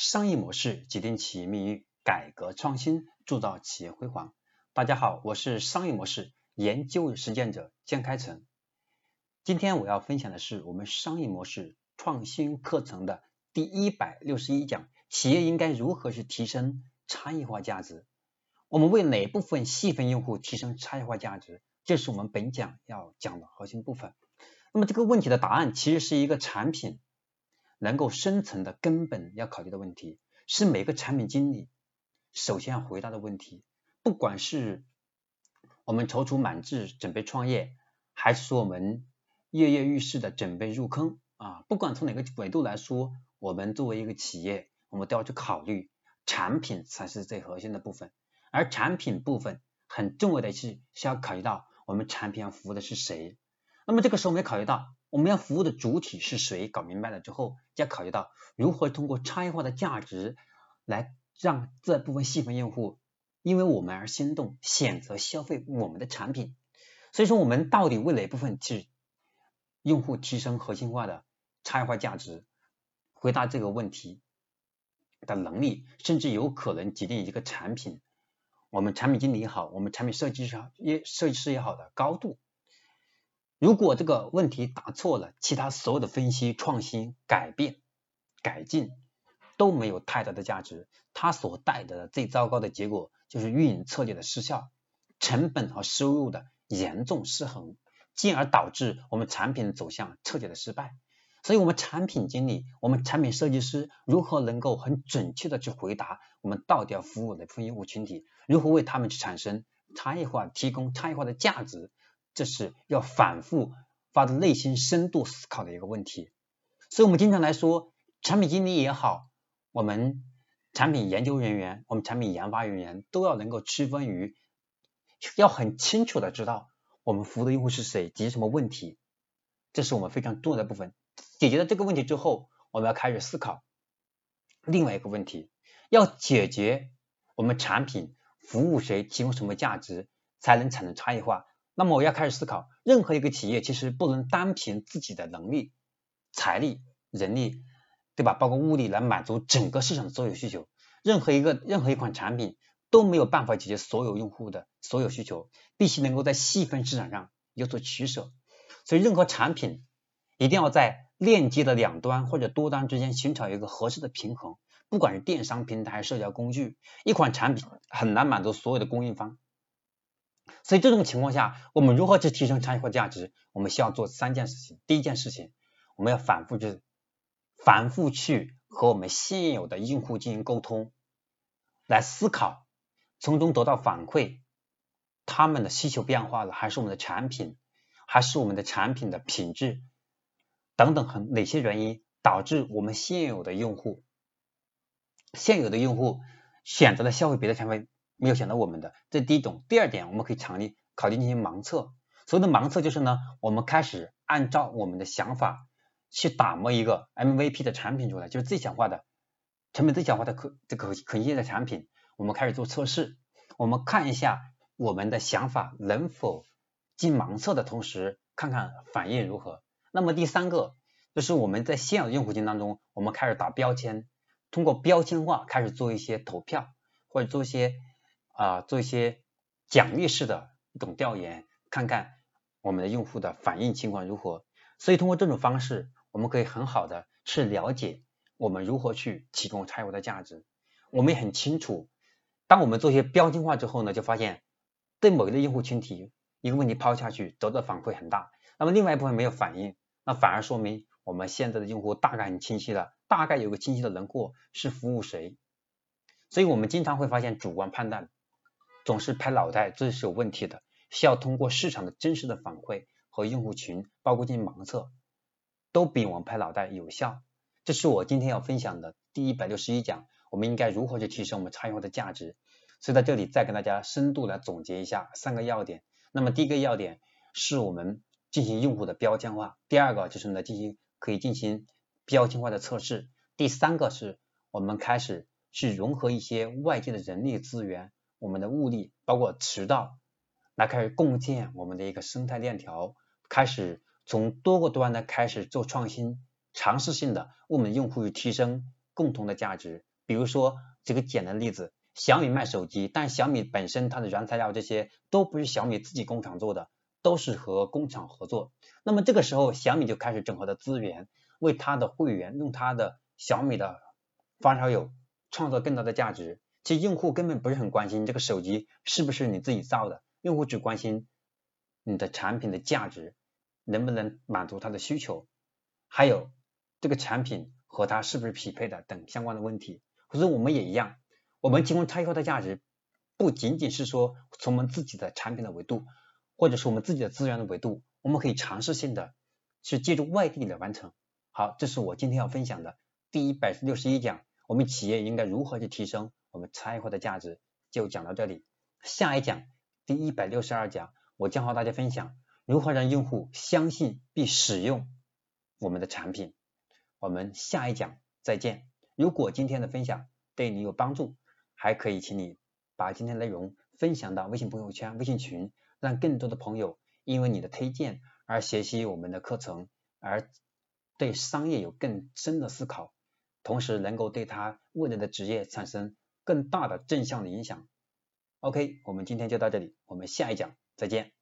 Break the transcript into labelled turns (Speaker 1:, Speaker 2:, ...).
Speaker 1: 商业模式决定企业命运，改革创新铸造企业辉煌。大家好，我是商业模式研究实践者江开成。今天我要分享的是我们商业模式创新课程的第一百六十一讲：企业应该如何去提升差异化价值？我们为哪部分细分用户提升差异化价值？这是我们本讲要讲的核心部分。那么这个问题的答案其实是一个产品。能够生存的根本要考虑的问题，是每个产品经理首先要回答的问题。不管是我们踌躇满志准备创业，还是说我们跃跃欲试的准备入坑啊，不管从哪个维度来说，我们作为一个企业，我们都要去考虑产品才是最核心的部分。而产品部分很重要的是，是要考虑到我们产品要服务的是谁。那么这个时候我们要考虑到。我们要服务的主体是谁？搞明白了之后，就要考虑到如何通过差异化的价值来让这部分细分用户因为我们而心动，选择消费我们的产品。所以说，我们到底为哪部分是用户提升核心化的差异化价值？回答这个问题的能力，甚至有可能决定一个产品，我们产品经理也好，我们产品设计师也设计师也好的高度。如果这个问题答错了，其他所有的分析、创新、改变、改进都没有太大的价值。它所带的最糟糕的结果就是运营策略的失效，成本和收入的严重失衡，进而导致我们产品走向彻底的失败。所以，我们产品经理、我们产品设计师如何能够很准确的去回答我们到底要服务的分用户群体，如何为他们去产生差异化、提供差异化的价值？这是要反复发自内心深度思考的一个问题，所以我们经常来说，产品经理也好，我们产品研究人员，我们产品研发人员都要能够区分于，要很清楚的知道我们服务的用户是谁，及什么问题，这是我们非常重要的部分。解决了这个问题之后，我们要开始思考另外一个问题，要解决我们产品服务谁，提供什么价值，才能产生差异化。那么我要开始思考，任何一个企业其实不能单凭自己的能力、财力、人力，对吧？包括物力来满足整个市场的所有需求。任何一个、任何一款产品都没有办法解决所有用户的所有需求，必须能够在细分市场上有所取舍。所以，任何产品一定要在链接的两端或者多端之间寻找一个合适的平衡。不管是电商平台、社交工具，一款产品很难满足所有的供应方。所以这种情况下，我们如何去提升差异化价值？我们需要做三件事情。第一件事情，我们要反复去反复去和我们现有的用户进行沟通，来思考，从中得到反馈，他们的需求变化了，还是我们的产品，还是我们的产品的品质等等，很哪些原因导致我们现有的用户现有的用户选择了消费别的产品？没有想到我们的，这第一种。第二点，我们可以常虑考虑进行盲测。所谓的盲测就是呢，我们开始按照我们的想法去打磨一个 MVP 的产品出来，就是最小化的、成本最小化的可这可可行的产品。我们开始做测试，我们看一下我们的想法能否进盲测的同时，看看反应如何。那么第三个就是我们在现有的用户群当中，我们开始打标签，通过标签化开始做一些投票或者做一些。啊，做一些奖励式的一种调研，看看我们的用户的反应情况如何。所以通过这种方式，我们可以很好的去了解我们如何去提供差异化的价值。我们也很清楚，当我们做一些标签化之后呢，就发现对某一类用户群体一个问题抛下去，得到反馈很大，那么另外一部分没有反应，那反而说明我们现在的用户大概很清晰了，大概有个清晰的轮廓是服务谁。所以我们经常会发现主观判断。总是拍脑袋，这是有问题的。需要通过市场的真实的反馈和用户群，包括进行盲测，都比我们拍脑袋有效。这是我今天要分享的第一百六十一讲，我们应该如何去提升我们差异化的价值。所以在这里再跟大家深度来总结一下三个要点。那么第一个要点是我们进行用户的标签化，第二个就是呢进行可以进行标签化的测试，第三个是我们开始去融合一些外界的人力资源。我们的物力包括渠道来开始共建我们的一个生态链条，开始从多个端呢开始做创新，尝试性的为我们用户去提升共同的价值，比如说这个简单的例子，小米卖手机，但小米本身它的原材料这些都不是小米自己工厂做的，都是和工厂合作。那么这个时候小米就开始整合的资源，为它的会员用它的小米的发烧友创造更大的价值。其实用户根本不是很关心这个手机是不是你自己造的，用户只关心你的产品的价值能不能满足他的需求，还有这个产品和他是不是匹配的等相关的问题。可是我们也一样，我们提供超优化的价值，不仅仅是说从我们自己的产品的维度，或者是我们自己的资源的维度，我们可以尝试性的去借助外地来完成。好，这是我今天要分享的第一百六十一讲，我们企业应该如何去提升。我们差异化的价值就讲到这里，下一讲第一百六十二讲，我将和大家分享如何让用户相信并使用我们的产品。我们下一讲再见。如果今天的分享对你有帮助，还可以请你把今天内容分享到微信朋友圈、微信群，让更多的朋友因为你的推荐而学习我们的课程，而对商业有更深的思考，同时能够对他未来的职业产生。更大的正向的影响。OK，我们今天就到这里，我们下一讲再见。